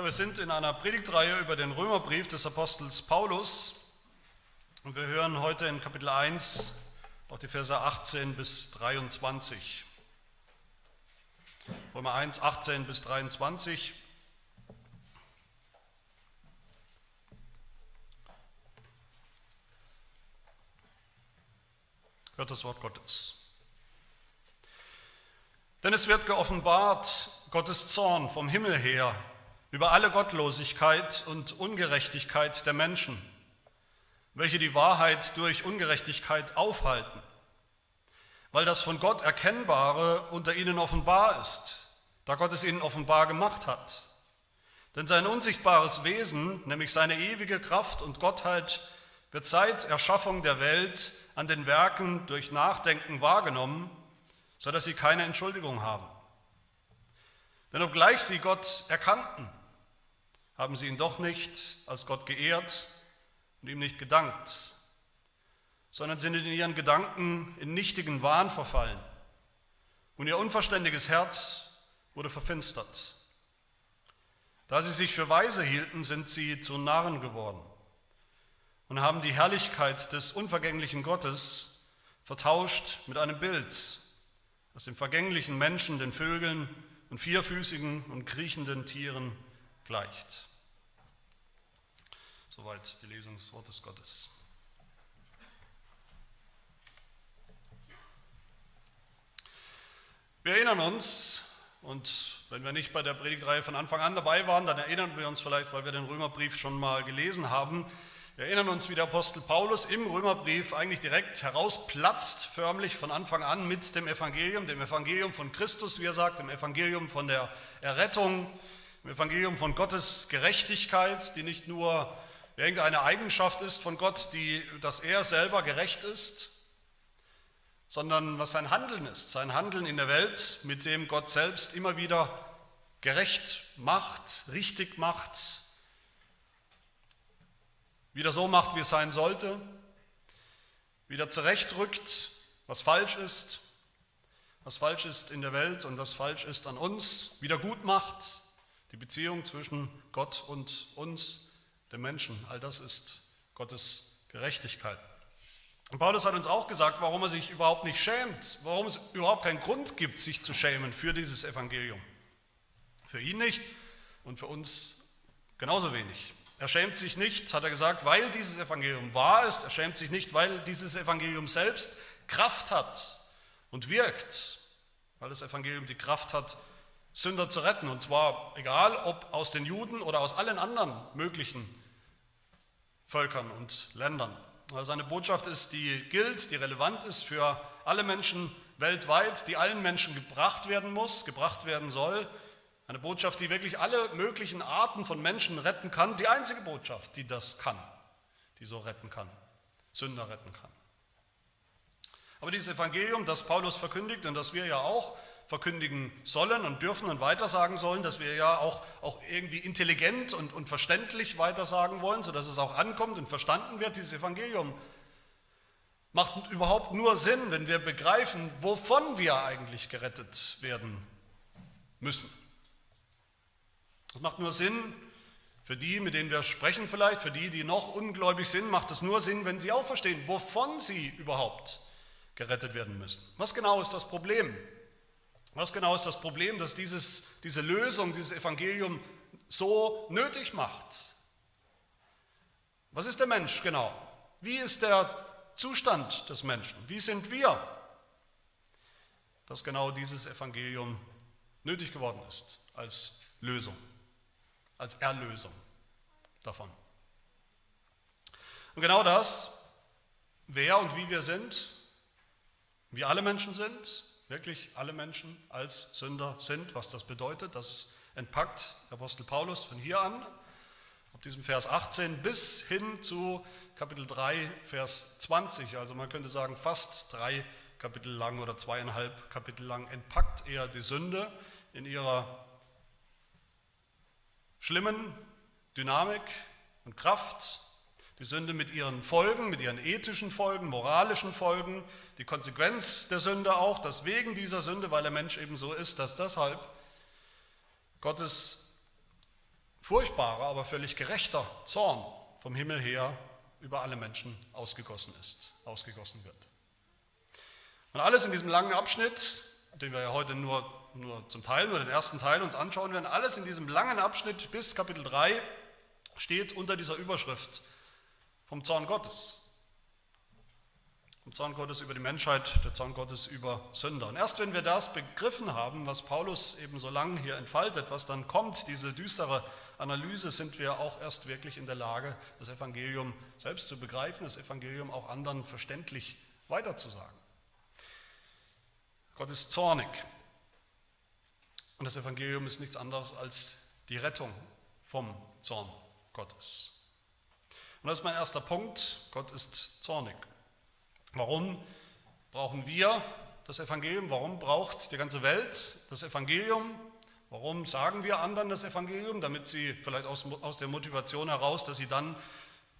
Ja, wir sind in einer Predigtreihe über den Römerbrief des Apostels Paulus und wir hören heute in Kapitel 1 auch die Verse 18 bis 23. Römer 1, 18 bis 23. Hört das Wort Gottes. Denn es wird geoffenbart Gottes Zorn vom Himmel her über alle Gottlosigkeit und Ungerechtigkeit der Menschen, welche die Wahrheit durch Ungerechtigkeit aufhalten, weil das von Gott Erkennbare unter ihnen offenbar ist, da Gott es ihnen offenbar gemacht hat. Denn sein unsichtbares Wesen, nämlich seine ewige Kraft und Gottheit, wird seit Erschaffung der Welt an den Werken durch Nachdenken wahrgenommen, sodass sie keine Entschuldigung haben. Denn obgleich sie Gott erkannten, haben sie ihn doch nicht als Gott geehrt und ihm nicht gedankt, sondern sind in ihren Gedanken in nichtigen Wahn verfallen und ihr unverständiges Herz wurde verfinstert. Da sie sich für weise hielten, sind sie zu Narren geworden und haben die Herrlichkeit des unvergänglichen Gottes vertauscht mit einem Bild, das dem vergänglichen Menschen, den Vögeln und vierfüßigen und kriechenden Tieren gleicht. Soweit die Lesung des Wortes Gottes. Wir erinnern uns, und wenn wir nicht bei der Predigtreihe von Anfang an dabei waren, dann erinnern wir uns vielleicht, weil wir den Römerbrief schon mal gelesen haben. Wir erinnern uns, wie der Apostel Paulus im Römerbrief eigentlich direkt herausplatzt, förmlich von Anfang an mit dem Evangelium, dem Evangelium von Christus, wie er sagt, dem Evangelium von der Errettung, dem Evangelium von Gottes Gerechtigkeit, die nicht nur irgendeine Eigenschaft ist von Gott, die, dass er selber gerecht ist, sondern was sein Handeln ist, sein Handeln in der Welt, mit dem Gott selbst immer wieder gerecht macht, richtig macht, wieder so macht, wie es sein sollte, wieder zurechtrückt, was falsch ist, was falsch ist in der Welt und was falsch ist an uns, wieder gut macht, die Beziehung zwischen Gott und uns der Menschen. All das ist Gottes Gerechtigkeit. Und Paulus hat uns auch gesagt, warum er sich überhaupt nicht schämt, warum es überhaupt keinen Grund gibt, sich zu schämen für dieses Evangelium. Für ihn nicht und für uns genauso wenig. Er schämt sich nicht, hat er gesagt, weil dieses Evangelium wahr ist. Er schämt sich nicht, weil dieses Evangelium selbst Kraft hat und wirkt, weil das Evangelium die Kraft hat, Sünder zu retten. Und zwar egal, ob aus den Juden oder aus allen anderen möglichen Völkern und Ländern. Also eine Botschaft ist, die gilt, die relevant ist für alle Menschen weltweit, die allen Menschen gebracht werden muss, gebracht werden soll. Eine Botschaft, die wirklich alle möglichen Arten von Menschen retten kann. Die einzige Botschaft, die das kann, die so retten kann, Sünder retten kann. Aber dieses Evangelium, das Paulus verkündigt und das wir ja auch verkündigen sollen und dürfen und weitersagen sollen, dass wir ja auch, auch irgendwie intelligent und, und verständlich weitersagen wollen, sodass es auch ankommt und verstanden wird. Dieses Evangelium macht überhaupt nur Sinn, wenn wir begreifen, wovon wir eigentlich gerettet werden müssen. Es macht nur Sinn, für die, mit denen wir sprechen vielleicht, für die, die noch ungläubig sind, macht es nur Sinn, wenn sie auch verstehen, wovon sie überhaupt gerettet werden müssen. Was genau ist das Problem? Was genau ist das Problem, dass dieses, diese Lösung, dieses Evangelium so nötig macht? Was ist der Mensch genau? Wie ist der Zustand des Menschen? Wie sind wir? Dass genau dieses Evangelium nötig geworden ist als Lösung, als Erlösung davon. Und genau das, wer und wie wir sind, wie alle Menschen sind, wirklich alle Menschen als Sünder sind, was das bedeutet. Das entpackt der Apostel Paulus von hier an, ab diesem Vers 18 bis hin zu Kapitel 3, Vers 20. Also man könnte sagen, fast drei Kapitel lang oder zweieinhalb Kapitel lang entpackt er die Sünde in ihrer schlimmen Dynamik und Kraft die Sünde mit ihren Folgen, mit ihren ethischen Folgen, moralischen Folgen, die Konsequenz der Sünde auch, dass wegen dieser Sünde, weil der Mensch eben so ist, dass deshalb Gottes furchtbarer, aber völlig gerechter Zorn vom Himmel her über alle Menschen ausgegossen ist, ausgegossen wird. Und alles in diesem langen Abschnitt, den wir ja heute nur, nur zum Teil, nur den ersten Teil uns anschauen werden, alles in diesem langen Abschnitt bis Kapitel 3 steht unter dieser Überschrift vom Zorn Gottes. Vom Zorn Gottes über die Menschheit, der Zorn Gottes über Sünder. Und erst wenn wir das begriffen haben, was Paulus eben so lange hier entfaltet, was dann kommt, diese düstere Analyse, sind wir auch erst wirklich in der Lage, das Evangelium selbst zu begreifen, das Evangelium auch anderen verständlich weiterzusagen. Gott ist zornig. Und das Evangelium ist nichts anderes als die Rettung vom Zorn Gottes. Und das ist mein erster Punkt. Gott ist zornig. Warum brauchen wir das Evangelium? Warum braucht die ganze Welt das Evangelium? Warum sagen wir anderen das Evangelium? Damit sie vielleicht aus, aus der Motivation heraus, dass sie dann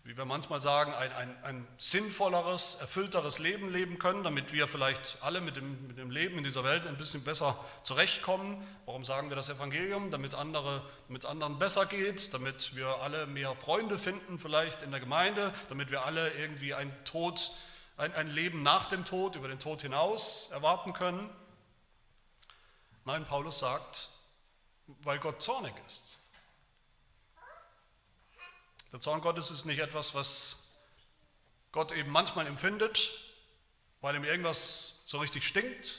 wie wir manchmal sagen, ein, ein, ein, sinnvolleres, erfüllteres Leben leben können, damit wir vielleicht alle mit dem, mit dem Leben in dieser Welt ein bisschen besser zurechtkommen. Warum sagen wir das Evangelium? Damit andere, es anderen besser geht, damit wir alle mehr Freunde finden vielleicht in der Gemeinde, damit wir alle irgendwie ein Tod, ein, ein Leben nach dem Tod, über den Tod hinaus erwarten können. Nein, Paulus sagt, weil Gott zornig ist. Der Zorn Gottes ist nicht etwas, was Gott eben manchmal empfindet, weil ihm irgendwas so richtig stinkt.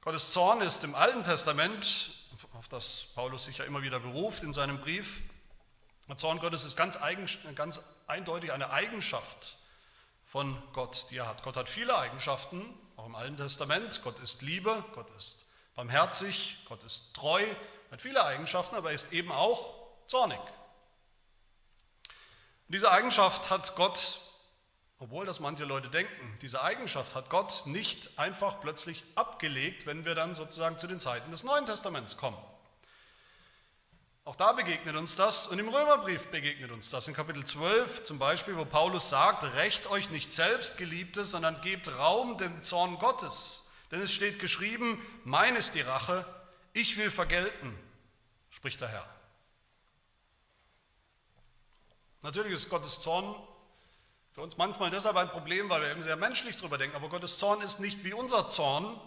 Gottes Zorn ist im Alten Testament, auf das Paulus sich ja immer wieder beruft in seinem Brief, der Zorn Gottes ist ganz, eigen, ganz eindeutig eine Eigenschaft von Gott, die er hat. Gott hat viele Eigenschaften, auch im Alten Testament. Gott ist Liebe, Gott ist barmherzig, Gott ist treu, hat viele Eigenschaften, aber er ist eben auch zornig. Diese Eigenschaft hat Gott, obwohl das manche Leute denken, diese Eigenschaft hat Gott nicht einfach plötzlich abgelegt, wenn wir dann sozusagen zu den Zeiten des Neuen Testaments kommen. Auch da begegnet uns das und im Römerbrief begegnet uns das. In Kapitel 12 zum Beispiel, wo Paulus sagt, rächt euch nicht selbst, Geliebte, sondern gebt Raum dem Zorn Gottes. Denn es steht geschrieben, mein ist die Rache, ich will vergelten, spricht der Herr. Natürlich ist Gottes Zorn für uns manchmal deshalb ein Problem, weil wir eben sehr menschlich darüber denken. Aber Gottes Zorn ist nicht wie unser Zorn,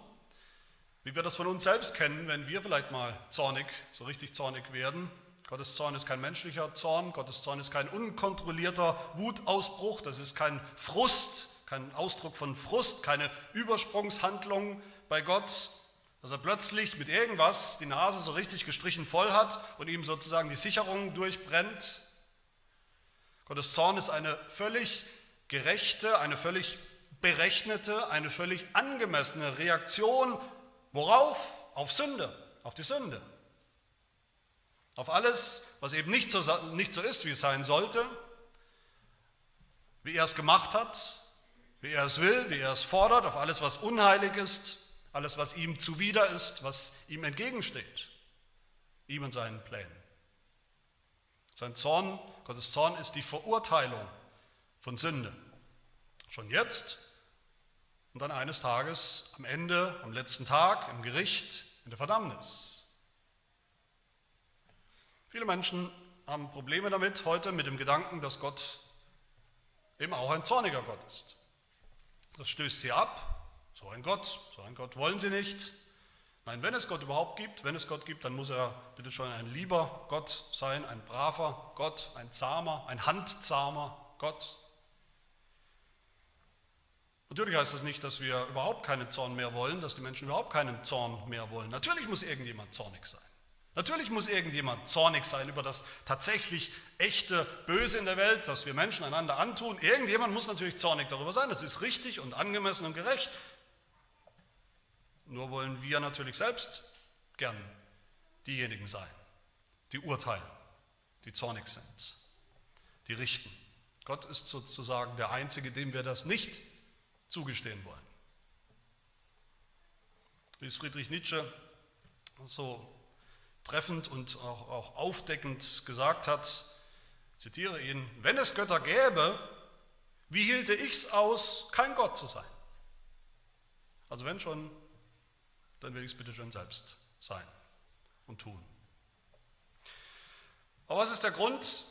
wie wir das von uns selbst kennen, wenn wir vielleicht mal zornig, so richtig zornig werden. Gottes Zorn ist kein menschlicher Zorn, Gottes Zorn ist kein unkontrollierter Wutausbruch, das ist kein Frust, kein Ausdruck von Frust, keine Übersprungshandlung bei Gott, dass er plötzlich mit irgendwas die Nase so richtig gestrichen voll hat und ihm sozusagen die Sicherung durchbrennt. Gottes Zorn ist eine völlig gerechte, eine völlig berechnete, eine völlig angemessene Reaktion. Worauf? Auf Sünde, auf die Sünde. Auf alles, was eben nicht so, nicht so ist, wie es sein sollte, wie er es gemacht hat, wie er es will, wie er es fordert, auf alles, was unheilig ist, alles, was ihm zuwider ist, was ihm entgegensteht, ihm und seinen Plänen. Sein Zorn Gottes Zorn ist die Verurteilung von Sünde. Schon jetzt und dann eines Tages am Ende, am letzten Tag, im Gericht, in der Verdammnis. Viele Menschen haben Probleme damit heute mit dem Gedanken, dass Gott eben auch ein zorniger Gott ist. Das stößt sie ab. So ein Gott, so ein Gott wollen sie nicht. Nein, wenn es Gott überhaupt gibt, wenn es Gott gibt, dann muss er bitte schon ein lieber Gott sein, ein braver Gott, ein zahmer, ein handzahmer Gott. Natürlich heißt das nicht, dass wir überhaupt keinen Zorn mehr wollen, dass die Menschen überhaupt keinen Zorn mehr wollen. Natürlich muss irgendjemand zornig sein. Natürlich muss irgendjemand zornig sein über das tatsächlich echte Böse in der Welt, das wir Menschen einander antun. Irgendjemand muss natürlich zornig darüber sein. Das ist richtig und angemessen und gerecht. Nur wollen wir natürlich selbst gern diejenigen sein, die urteilen, die zornig sind, die richten. Gott ist sozusagen der Einzige, dem wir das nicht zugestehen wollen. Wie es Friedrich Nietzsche so treffend und auch, auch aufdeckend gesagt hat, zitiere ihn, wenn es Götter gäbe, wie hielte ich es aus, kein Gott zu sein? Also wenn schon dann will ich es bitte schon selbst sein und tun. Aber was ist der Grund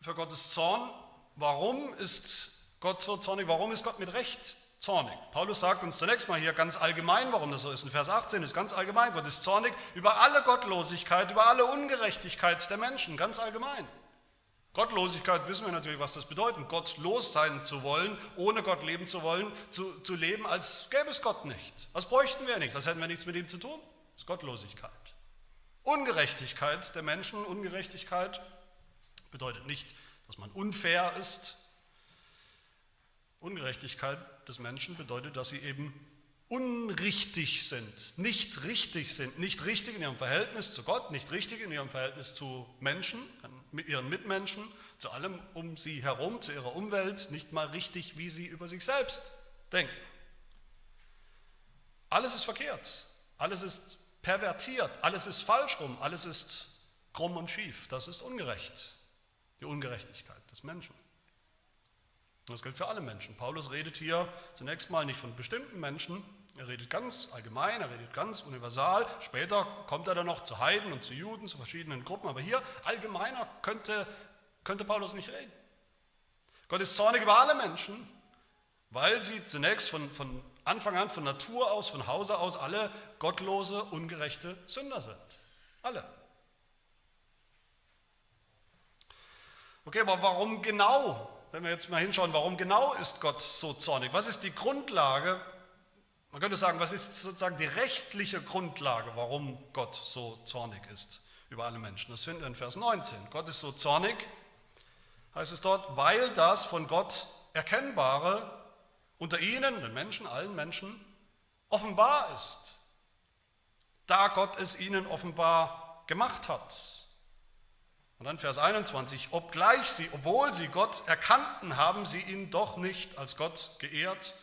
für Gottes Zorn? Warum ist Gott so zornig? Warum ist Gott mit Recht zornig? Paulus sagt uns zunächst mal hier ganz allgemein, warum das so ist. In Vers 18 ist ganz allgemein, Gott ist zornig über alle Gottlosigkeit, über alle Ungerechtigkeit der Menschen, ganz allgemein. Gottlosigkeit wissen wir natürlich, was das bedeutet. Gottlos sein zu wollen, ohne Gott leben zu wollen, zu, zu leben, als gäbe es Gott nicht. Das bräuchten wir nicht, das hätten wir nichts mit ihm zu tun. Das ist Gottlosigkeit. Ungerechtigkeit der Menschen, Ungerechtigkeit bedeutet nicht, dass man unfair ist. Ungerechtigkeit des Menschen bedeutet, dass sie eben unrichtig sind, nicht richtig sind, nicht richtig in ihrem Verhältnis zu Gott, nicht richtig in ihrem Verhältnis zu Menschen, mit ihren Mitmenschen, zu allem um sie herum, zu ihrer Umwelt, nicht mal richtig, wie sie über sich selbst denken. Alles ist verkehrt, alles ist pervertiert, alles ist falsch rum, alles ist krumm und schief, das ist ungerecht, die Ungerechtigkeit des Menschen. Das gilt für alle Menschen. Paulus redet hier zunächst mal nicht von bestimmten Menschen, er redet ganz allgemein, er redet ganz universal. Später kommt er dann noch zu Heiden und zu Juden, zu verschiedenen Gruppen. Aber hier allgemeiner könnte, könnte Paulus nicht reden. Gott ist zornig über alle Menschen, weil sie zunächst von, von Anfang an, von Natur aus, von Hause aus alle gottlose, ungerechte Sünder sind. Alle. Okay, aber warum genau, wenn wir jetzt mal hinschauen, warum genau ist Gott so zornig? Was ist die Grundlage man könnte sagen, was ist sozusagen die rechtliche Grundlage, warum Gott so zornig ist über alle Menschen? Das finden wir in Vers 19. Gott ist so zornig, heißt es dort, weil das von Gott Erkennbare unter ihnen, den Menschen, allen Menschen, offenbar ist. Da Gott es ihnen offenbar gemacht hat. Und dann Vers 21, obgleich sie, obwohl sie Gott erkannten, haben sie ihn doch nicht als Gott geehrt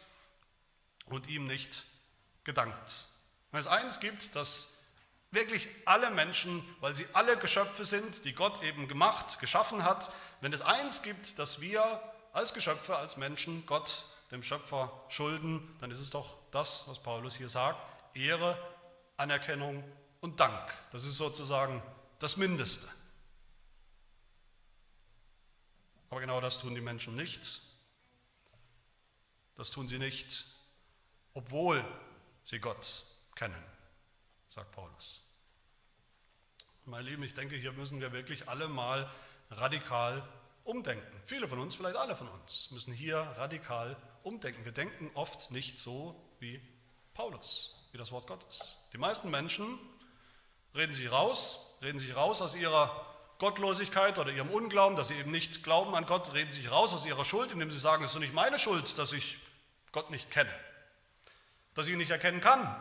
und ihm nicht gedankt. Wenn es eins gibt, dass wirklich alle Menschen, weil sie alle Geschöpfe sind, die Gott eben gemacht, geschaffen hat, wenn es eins gibt, dass wir als Geschöpfe, als Menschen Gott, dem Schöpfer, schulden, dann ist es doch das, was Paulus hier sagt, Ehre, Anerkennung und Dank. Das ist sozusagen das Mindeste. Aber genau das tun die Menschen nicht. Das tun sie nicht, obwohl sie Gott kennen, sagt Paulus. Meine Lieben, ich denke, hier müssen wir wirklich alle mal radikal umdenken. Viele von uns, vielleicht alle von uns, müssen hier radikal umdenken. Wir denken oft nicht so wie Paulus, wie das Wort Gottes. Die meisten Menschen reden sich raus, reden sich raus aus ihrer Gottlosigkeit oder ihrem Unglauben, dass sie eben nicht glauben an Gott, reden sich raus aus ihrer Schuld, indem sie sagen, es ist doch nicht meine Schuld, dass ich Gott nicht kenne dass ich ihn nicht erkennen kann,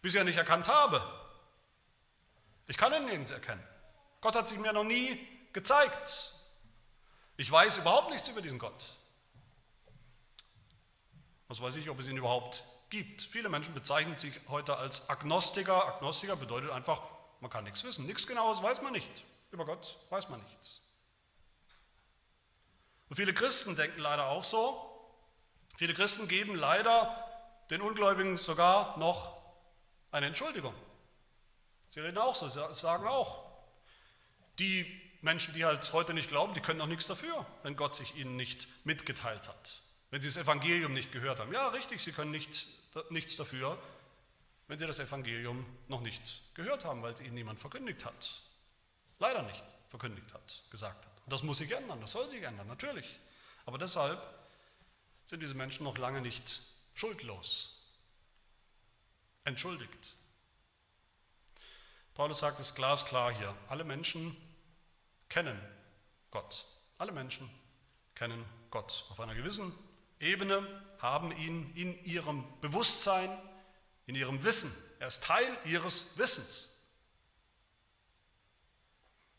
bisher nicht erkannt habe. Ich kann ihn nirgends erkennen. Gott hat sich mir noch nie gezeigt. Ich weiß überhaupt nichts über diesen Gott. Was weiß ich, ob es ihn überhaupt gibt. Viele Menschen bezeichnen sich heute als Agnostiker. Agnostiker bedeutet einfach, man kann nichts wissen. Nichts Genaues weiß man nicht. Über Gott weiß man nichts. Und viele Christen denken leider auch so. Viele Christen geben leider den Ungläubigen sogar noch eine Entschuldigung. Sie reden auch so, sie sagen auch, die Menschen, die halt heute nicht glauben, die können auch nichts dafür, wenn Gott sich ihnen nicht mitgeteilt hat, wenn sie das Evangelium nicht gehört haben. Ja, richtig, sie können nicht, nichts dafür, wenn sie das Evangelium noch nicht gehört haben, weil es ihnen niemand verkündigt hat. Leider nicht verkündigt hat, gesagt hat. Und das muss sich ändern, das soll sich ändern, natürlich. Aber deshalb sind diese Menschen noch lange nicht schuldlos, entschuldigt. Paulus sagt es glasklar hier, alle Menschen kennen Gott. Alle Menschen kennen Gott. Auf einer gewissen Ebene haben ihn in ihrem Bewusstsein, in ihrem Wissen. Er ist Teil ihres Wissens.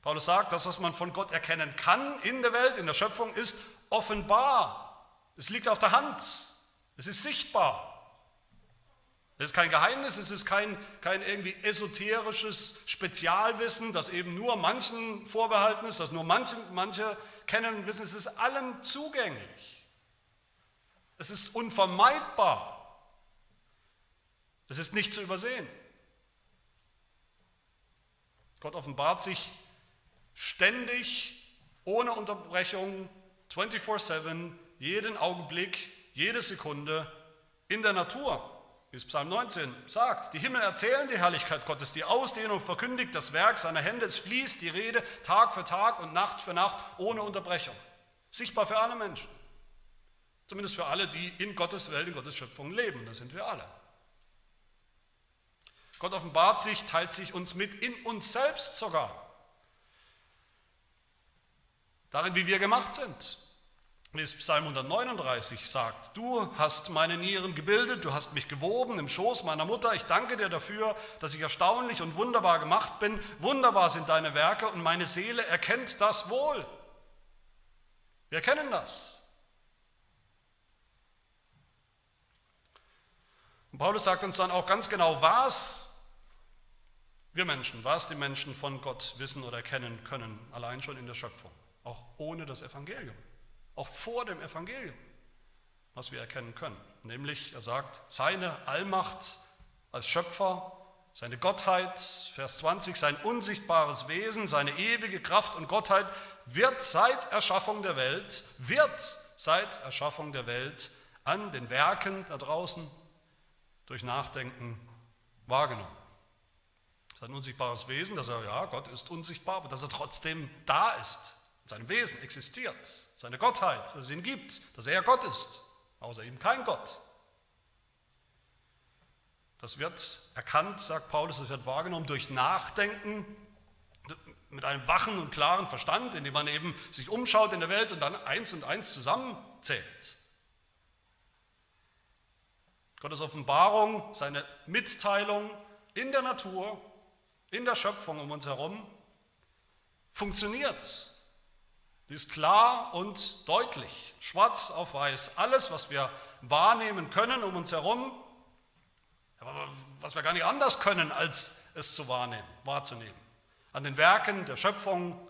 Paulus sagt, das, was man von Gott erkennen kann in der Welt, in der Schöpfung, ist offenbar. Es liegt auf der Hand. Es ist sichtbar. Es ist kein Geheimnis, es ist kein, kein irgendwie esoterisches Spezialwissen, das eben nur manchen vorbehalten ist, das nur manche, manche kennen und wissen. Es ist allen zugänglich. Es ist unvermeidbar. Es ist nicht zu übersehen. Gott offenbart sich ständig, ohne Unterbrechung, 24/7, jeden Augenblick, jede Sekunde in der Natur, wie es Psalm 19 sagt. Die Himmel erzählen die Herrlichkeit Gottes, die Ausdehnung verkündigt das Werk seiner Hände, es fließt die Rede Tag für Tag und Nacht für Nacht ohne Unterbrechung. Sichtbar für alle Menschen. Zumindest für alle, die in Gottes Welt, in Gottes Schöpfung leben. Das sind wir alle. Gott offenbart sich, teilt sich uns mit, in uns selbst sogar. Darin, wie wir gemacht sind. Es Psalm 139 sagt, du hast meine Nieren gebildet, du hast mich gewoben im Schoß meiner Mutter. Ich danke dir dafür, dass ich erstaunlich und wunderbar gemacht bin. Wunderbar sind deine Werke und meine Seele erkennt das wohl. Wir kennen das. Und Paulus sagt uns dann auch ganz genau, was wir Menschen, was die Menschen von Gott wissen oder kennen können, allein schon in der Schöpfung, auch ohne das Evangelium, auch vor dem Evangelium, was wir erkennen können. Nämlich, er sagt, seine Allmacht als Schöpfer, seine Gottheit, Vers 20, sein unsichtbares Wesen, seine ewige Kraft und Gottheit wird seit Erschaffung der Welt, wird seit Erschaffung der Welt an den Werken da draußen durch Nachdenken wahrgenommen. Sein unsichtbares Wesen, dass er, ja, Gott ist unsichtbar, aber dass er trotzdem da ist, sein Wesen existiert, seine Gottheit, dass es ihn gibt, dass er Gott ist, außer ihm kein Gott. Das wird erkannt, sagt Paulus, das wird wahrgenommen durch Nachdenken mit einem wachen und klaren Verstand, indem man eben sich umschaut in der Welt und dann eins und eins zusammenzählt. Gottes Offenbarung, seine Mitteilung in der Natur, in der Schöpfung um uns herum, funktioniert. Die ist klar und deutlich, schwarz auf weiß. Alles, was wir wahrnehmen können um uns herum, was wir gar nicht anders können, als es zu wahrnehmen, wahrzunehmen an den Werken der Schöpfung,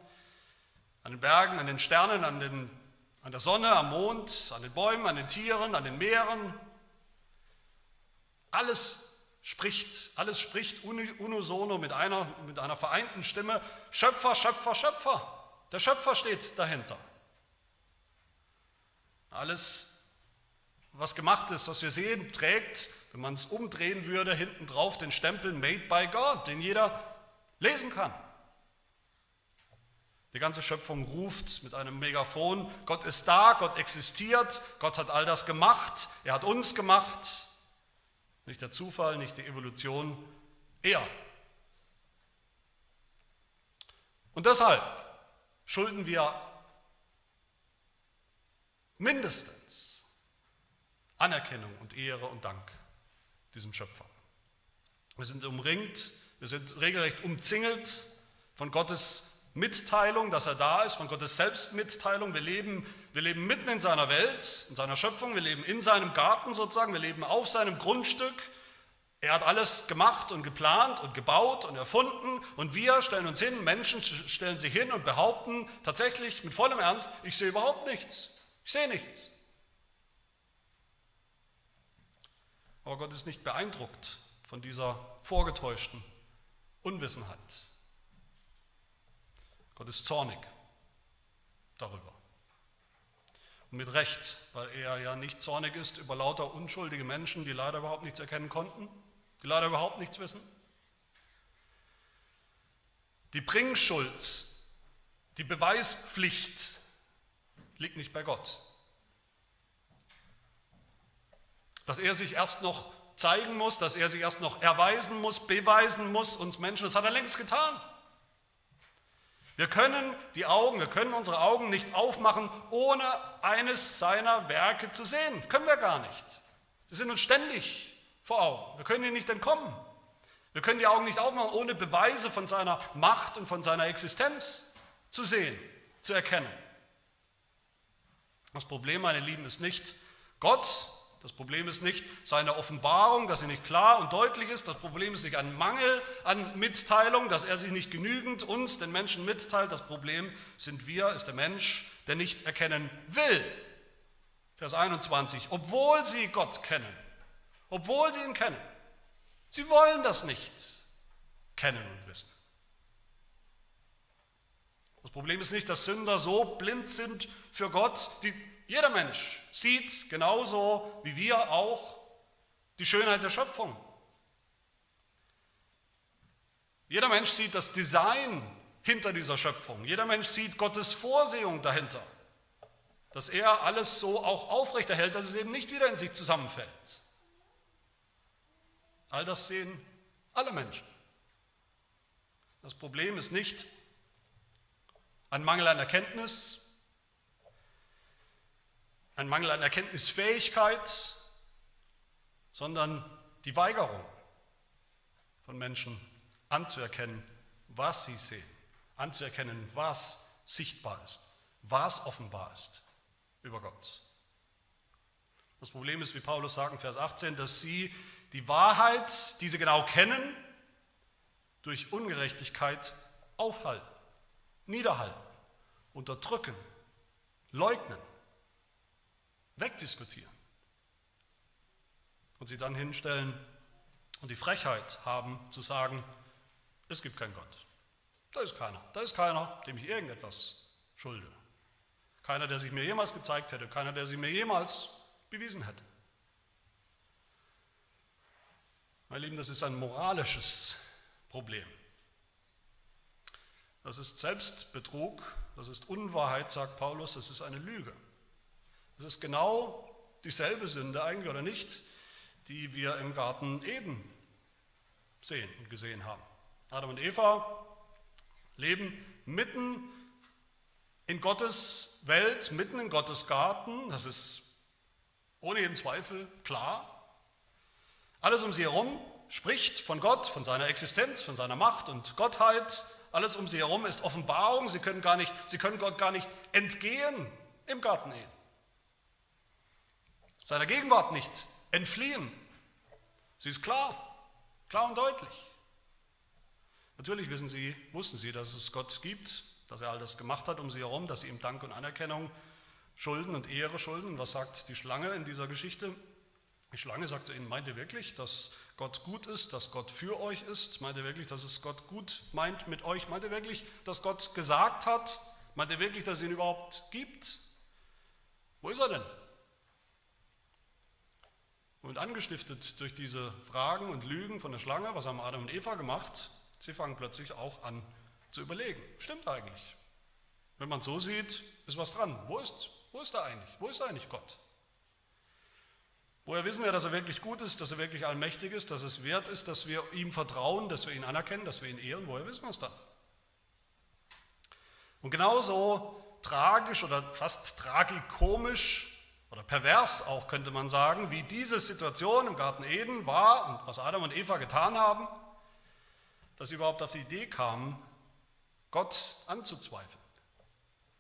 an den Bergen, an den Sternen, an, den, an der Sonne, am Mond, an den Bäumen, an den Tieren, an den Meeren. Alles spricht, alles spricht unisono mit einer, mit einer vereinten Stimme. Schöpfer, Schöpfer, Schöpfer. Der Schöpfer steht dahinter. Alles, was gemacht ist, was wir sehen, trägt, wenn man es umdrehen würde, hinten drauf den Stempel Made by God, den jeder lesen kann. Die ganze Schöpfung ruft mit einem Megafon, Gott ist da, Gott existiert, Gott hat all das gemacht, er hat uns gemacht. Nicht der Zufall, nicht die Evolution, er. Und deshalb schulden wir mindestens Anerkennung und Ehre und Dank diesem Schöpfer. Wir sind umringt, wir sind regelrecht umzingelt von Gottes Mitteilung, dass er da ist, von Gottes Selbstmitteilung. Wir leben, wir leben mitten in seiner Welt, in seiner Schöpfung, wir leben in seinem Garten sozusagen, wir leben auf seinem Grundstück. Er hat alles gemacht und geplant und gebaut und erfunden und wir stellen uns hin, Menschen stellen sich hin und behaupten tatsächlich mit vollem Ernst, ich sehe überhaupt nichts, ich sehe nichts. Aber Gott ist nicht beeindruckt von dieser vorgetäuschten Unwissenheit. Gott ist zornig darüber. Und mit Recht, weil er ja nicht zornig ist über lauter unschuldige Menschen, die leider überhaupt nichts erkennen konnten, die leider überhaupt nichts wissen. Die Bringschuld, die Beweispflicht liegt nicht bei Gott. Dass er sich erst noch zeigen muss, dass er sich erst noch erweisen muss, beweisen muss, uns Menschen, das hat er längst getan. Wir können die Augen, wir können unsere Augen nicht aufmachen, ohne eines seiner Werke zu sehen. Können wir gar nicht. Sie sind uns ständig vor Augen. Wir können ihnen nicht entkommen. Wir können die Augen nicht aufmachen, ohne Beweise von seiner Macht und von seiner Existenz zu sehen, zu erkennen. Das Problem, meine Lieben, ist nicht Gott, das Problem ist nicht seine Offenbarung, dass sie nicht klar und deutlich ist. Das Problem ist nicht ein Mangel an Mitteilung, dass er sich nicht genügend uns, den Menschen, mitteilt. Das Problem sind wir, ist der Mensch, der nicht erkennen will. Vers 21. Obwohl sie Gott kennen, obwohl sie ihn kennen, sie wollen das nicht kennen und wissen. Problem ist nicht, dass Sünder so blind sind für Gott. Die, jeder Mensch sieht genauso wie wir auch die Schönheit der Schöpfung. Jeder Mensch sieht das Design hinter dieser Schöpfung. Jeder Mensch sieht Gottes Vorsehung dahinter, dass er alles so auch aufrechterhält, dass es eben nicht wieder in sich zusammenfällt. All das sehen alle Menschen. Das Problem ist nicht ein Mangel an Erkenntnis, ein Mangel an Erkenntnisfähigkeit, sondern die Weigerung von Menschen anzuerkennen, was sie sehen, anzuerkennen, was sichtbar ist, was offenbar ist über Gott. Das Problem ist, wie Paulus sagt in Vers 18, dass sie die Wahrheit, die sie genau kennen, durch Ungerechtigkeit aufhalten, niederhalten, unterdrücken, leugnen, wegdiskutieren und sie dann hinstellen und die Frechheit haben zu sagen, es gibt keinen Gott. Da ist keiner. Da ist keiner, dem ich irgendetwas schulde. Keiner, der sich mir jemals gezeigt hätte, keiner, der sie mir jemals bewiesen hätte. Meine Lieben, das ist ein moralisches Problem. Das ist Selbstbetrug, das ist Unwahrheit, sagt Paulus, das ist eine Lüge. Das ist genau dieselbe Sünde eigentlich oder nicht, die wir im Garten Eden sehen und gesehen haben. Adam und Eva leben mitten in Gottes Welt, mitten in Gottes Garten, das ist ohne jeden Zweifel klar. Alles um sie herum spricht von Gott, von seiner Existenz, von seiner Macht und Gottheit. Alles um sie herum ist Offenbarung. Sie können, gar nicht, sie können Gott gar nicht entgehen im Garten Eden. Seiner Gegenwart nicht entfliehen. Sie ist klar, klar und deutlich. Natürlich wissen sie, wussten sie, dass es Gott gibt, dass er all das gemacht hat um sie herum, dass sie ihm Dank und Anerkennung schulden und Ehre schulden. Was sagt die Schlange in dieser Geschichte? Die Schlange sagt zu ihnen, meint ihr wirklich, dass Gott gut ist, dass Gott für euch ist? Meint ihr wirklich, dass es Gott gut meint mit euch? Meint ihr wirklich, dass Gott gesagt hat? Meint ihr wirklich, dass es ihn überhaupt gibt? Wo ist er denn? Und angestiftet durch diese Fragen und Lügen von der Schlange, was haben Adam und Eva gemacht? Sie fangen plötzlich auch an zu überlegen. Stimmt eigentlich? Wenn man es so sieht, ist was dran. Wo ist, wo ist er eigentlich? Wo ist eigentlich Gott? Woher wissen wir, dass er wirklich gut ist, dass er wirklich allmächtig ist, dass es wert ist, dass wir ihm vertrauen, dass wir ihn anerkennen, dass wir ihn ehren? Woher wissen wir es dann? Und genauso tragisch oder fast tragikomisch oder pervers auch könnte man sagen, wie diese Situation im Garten Eden war und was Adam und Eva getan haben, dass sie überhaupt auf die Idee kamen, Gott anzuzweifeln.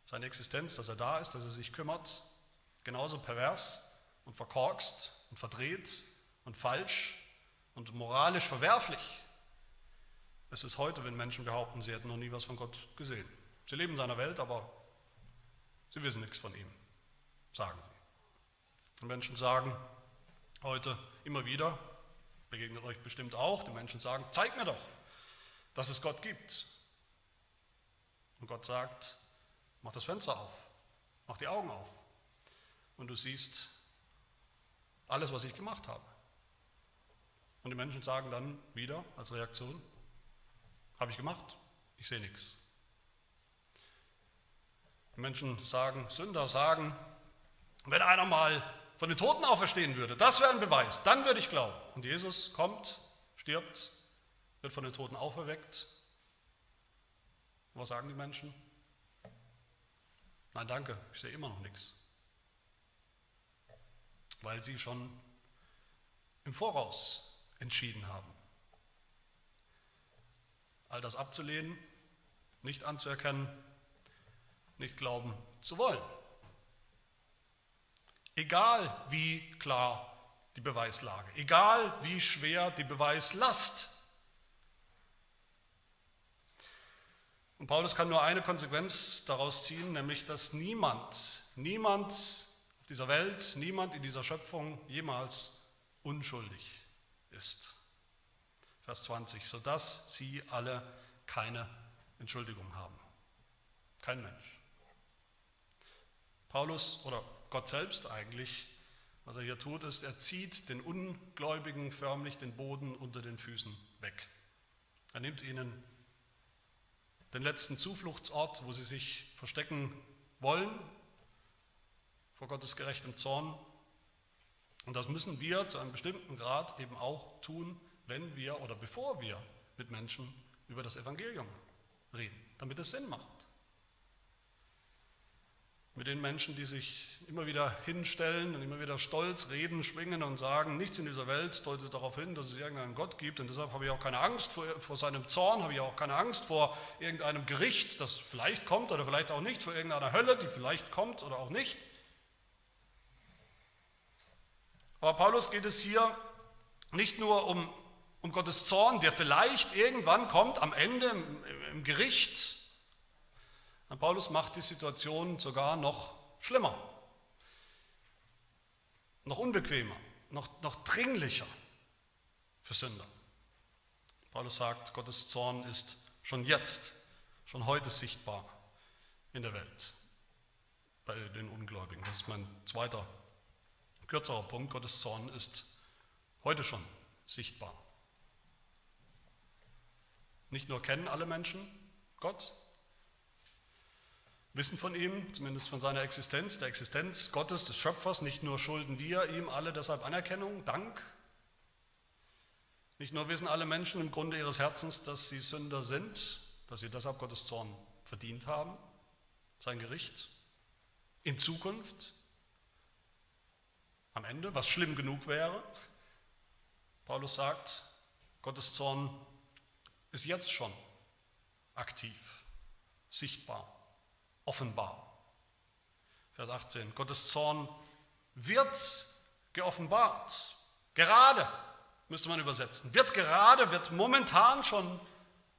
Seine Existenz, dass er da ist, dass er sich kümmert, genauso pervers und verkorkst und verdreht und falsch und moralisch verwerflich. Es ist heute, wenn Menschen behaupten, sie hätten noch nie was von Gott gesehen. Sie leben in seiner Welt, aber sie wissen nichts von ihm, sagen sie. Und Menschen sagen heute immer wieder, begegnet euch bestimmt auch, die Menschen sagen, zeig mir doch, dass es Gott gibt. Und Gott sagt, mach das Fenster auf, mach die Augen auf. Und du siehst alles, was ich gemacht habe. Und die Menschen sagen dann wieder als Reaktion, habe ich gemacht, ich sehe nichts. Die Menschen sagen, Sünder sagen, wenn einer mal von den Toten auferstehen würde, das wäre ein Beweis, dann würde ich glauben. Und Jesus kommt, stirbt, wird von den Toten auferweckt. Und was sagen die Menschen? Nein, danke, ich sehe immer noch nichts weil sie schon im Voraus entschieden haben. All das abzulehnen, nicht anzuerkennen, nicht glauben zu wollen. Egal wie klar die Beweislage, egal wie schwer die Beweislast. Und Paulus kann nur eine Konsequenz daraus ziehen, nämlich dass niemand, niemand auf dieser Welt, niemand in dieser Schöpfung jemals unschuldig ist. Vers 20, sodass sie alle keine Entschuldigung haben. Kein Mensch. Paulus oder Gott selbst eigentlich, was er hier tut, ist, er zieht den Ungläubigen förmlich den Boden unter den Füßen weg. Er nimmt ihnen den letzten Zufluchtsort, wo sie sich verstecken wollen vor Gottes gerechtem Zorn. Und das müssen wir zu einem bestimmten Grad eben auch tun, wenn wir oder bevor wir mit Menschen über das Evangelium reden, damit es Sinn macht. Mit den Menschen, die sich immer wieder hinstellen und immer wieder stolz reden, schwingen und sagen, nichts in dieser Welt deutet darauf hin, dass es irgendeinen Gott gibt und deshalb habe ich auch keine Angst vor, vor seinem Zorn, habe ich auch keine Angst vor irgendeinem Gericht, das vielleicht kommt oder vielleicht auch nicht, vor irgendeiner Hölle, die vielleicht kommt oder auch nicht. Aber Paulus geht es hier nicht nur um, um Gottes Zorn, der vielleicht irgendwann kommt am Ende im, im Gericht, Paulus macht die Situation sogar noch schlimmer, noch unbequemer, noch, noch dringlicher für Sünder. Paulus sagt, Gottes Zorn ist schon jetzt, schon heute sichtbar in der Welt bei den Ungläubigen. Das ist mein zweiter, kürzerer Punkt. Gottes Zorn ist heute schon sichtbar. Nicht nur kennen alle Menschen Gott, wissen von ihm, zumindest von seiner Existenz, der Existenz Gottes, des Schöpfers. Nicht nur schulden wir ihm alle deshalb Anerkennung, Dank. Nicht nur wissen alle Menschen im Grunde ihres Herzens, dass sie Sünder sind, dass sie deshalb Gottes Zorn verdient haben, sein Gericht. In Zukunft, am Ende, was schlimm genug wäre. Paulus sagt, Gottes Zorn ist jetzt schon aktiv, sichtbar offenbar. Vers 18, Gottes Zorn wird geoffenbart. Gerade, müsste man übersetzen, wird gerade, wird momentan schon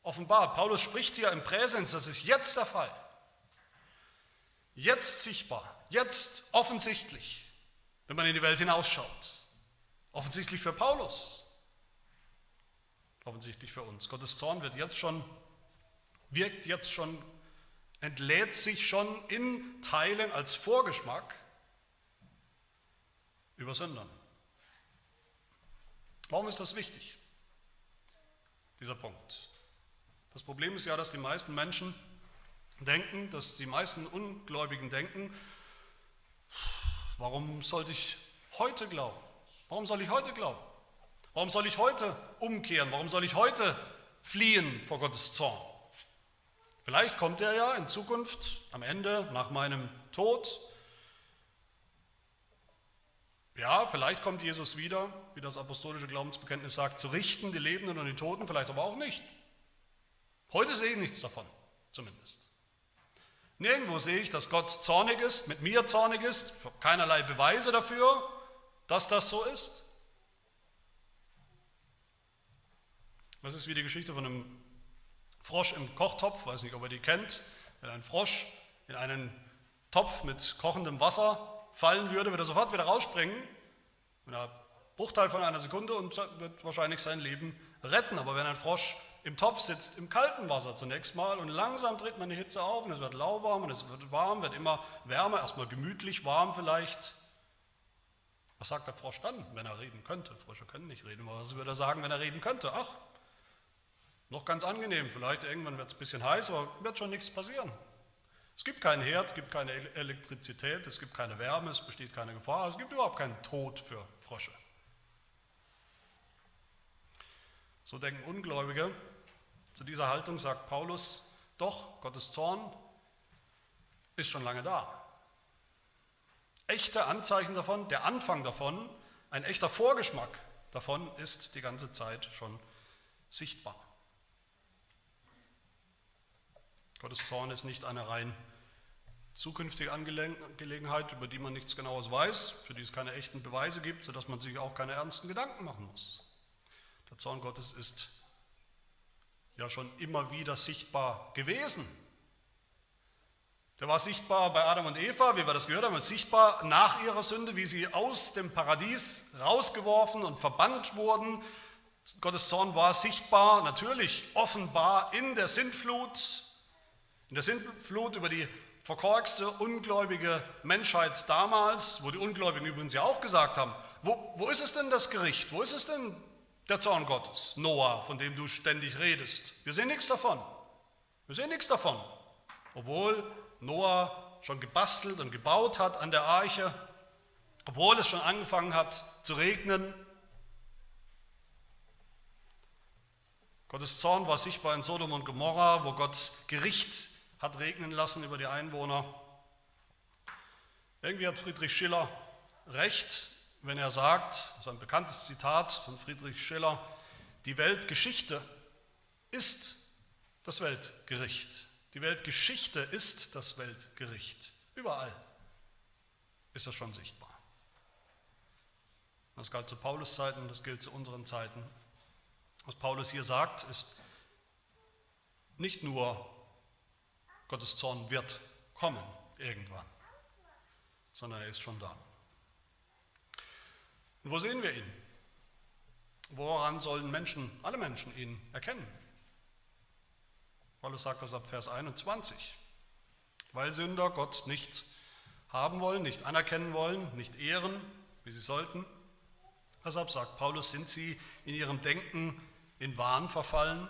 offenbart. Paulus spricht hier im Präsens, das ist jetzt der Fall. Jetzt sichtbar, jetzt offensichtlich, wenn man in die Welt hinausschaut. Offensichtlich für Paulus, offensichtlich für uns. Gottes Zorn wird jetzt schon, wirkt jetzt schon entlädt sich schon in Teilen als Vorgeschmack über Sündern. Warum ist das wichtig, dieser Punkt? Das Problem ist ja, dass die meisten Menschen denken, dass die meisten Ungläubigen denken, warum sollte ich heute glauben? Warum soll ich heute glauben? Warum soll ich heute umkehren? Warum soll ich heute fliehen vor Gottes Zorn? Vielleicht kommt er ja in Zukunft, am Ende, nach meinem Tod. Ja, vielleicht kommt Jesus wieder, wie das apostolische Glaubensbekenntnis sagt, zu richten, die Lebenden und die Toten, vielleicht aber auch nicht. Heute sehe ich nichts davon, zumindest. Nirgendwo sehe ich, dass Gott zornig ist, mit mir zornig ist, ich habe keinerlei Beweise dafür, dass das so ist. Das ist wie die Geschichte von einem Frosch im Kochtopf, weiß nicht, ob ihr die kennt. Wenn ein Frosch in einen Topf mit kochendem Wasser fallen würde, würde er sofort wieder rausspringen, in einer Bruchteil von einer Sekunde und wird wahrscheinlich sein Leben retten. Aber wenn ein Frosch im Topf sitzt, im kalten Wasser zunächst mal und langsam tritt man die Hitze auf und es wird lauwarm und es wird warm, wird immer wärmer, erstmal gemütlich warm vielleicht. Was sagt der Frosch dann, wenn er reden könnte? Frösche können nicht reden, aber was würde er sagen, wenn er reden könnte? Ach, noch ganz angenehm, vielleicht irgendwann wird es ein bisschen heiß, aber wird schon nichts passieren. Es gibt kein Herz, es gibt keine Elektrizität, es gibt keine Wärme, es besteht keine Gefahr, es gibt überhaupt keinen Tod für Frösche. So denken Ungläubige. Zu dieser Haltung sagt Paulus, doch, Gottes Zorn ist schon lange da. Echte Anzeichen davon, der Anfang davon, ein echter Vorgeschmack davon ist die ganze Zeit schon sichtbar. Gottes Zorn ist nicht eine rein zukünftige Angelegenheit, über die man nichts Genaues weiß, für die es keine echten Beweise gibt, sodass man sich auch keine ernsten Gedanken machen muss. Der Zorn Gottes ist ja schon immer wieder sichtbar gewesen. Der war sichtbar bei Adam und Eva, wie wir das gehört haben, sichtbar nach ihrer Sünde, wie sie aus dem Paradies rausgeworfen und verbannt wurden. Gottes Zorn war sichtbar, natürlich offenbar in der Sintflut, In der Sintflut über die verkorkste, ungläubige Menschheit damals, wo die Ungläubigen übrigens ja auch gesagt haben, wo, wo ist es denn das Gericht? Wo ist es denn der Zorn Gottes? Noah, von dem du ständig redest. Wir sehen nichts davon. Wir sehen nichts davon. Obwohl Noah schon gebastelt und gebaut hat an der Arche, obwohl es schon angefangen hat zu regnen. Gottes Zorn war sichtbar in Sodom und Gomorra, wo Gott Gericht hat regnen lassen über die Einwohner. Irgendwie hat Friedrich Schiller recht, wenn er sagt, sein bekanntes Zitat von Friedrich Schiller, die Weltgeschichte ist das Weltgericht. Die Weltgeschichte ist das Weltgericht. Überall ist das schon sichtbar. Das galt zu Paulus Zeiten, das gilt zu unseren Zeiten. Was Paulus hier sagt, ist nicht nur Gottes Zorn wird kommen irgendwann, sondern er ist schon da. Und wo sehen wir ihn? Woran sollen Menschen, alle Menschen ihn erkennen? Paulus sagt das ab Vers 21. Weil Sünder Gott nicht haben wollen, nicht anerkennen wollen, nicht ehren, wie sie sollten. Deshalb sagt Paulus, sind sie in ihrem Denken in Wahn verfallen.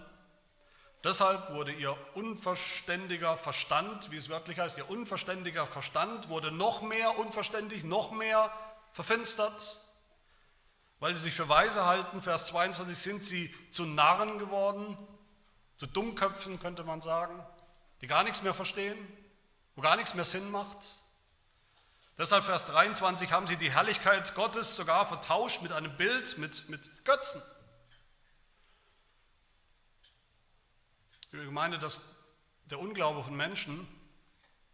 Deshalb wurde ihr unverständiger Verstand, wie es wörtlich heißt, ihr unverständiger Verstand wurde noch mehr unverständig, noch mehr verfinstert. Weil sie sich für weise halten, Vers 22, sind sie zu Narren geworden, zu Dummköpfen könnte man sagen, die gar nichts mehr verstehen, wo gar nichts mehr Sinn macht. Deshalb Vers 23 haben sie die Herrlichkeit Gottes sogar vertauscht mit einem Bild, mit, mit Götzen. Ich meine, dass der Unglaube von Menschen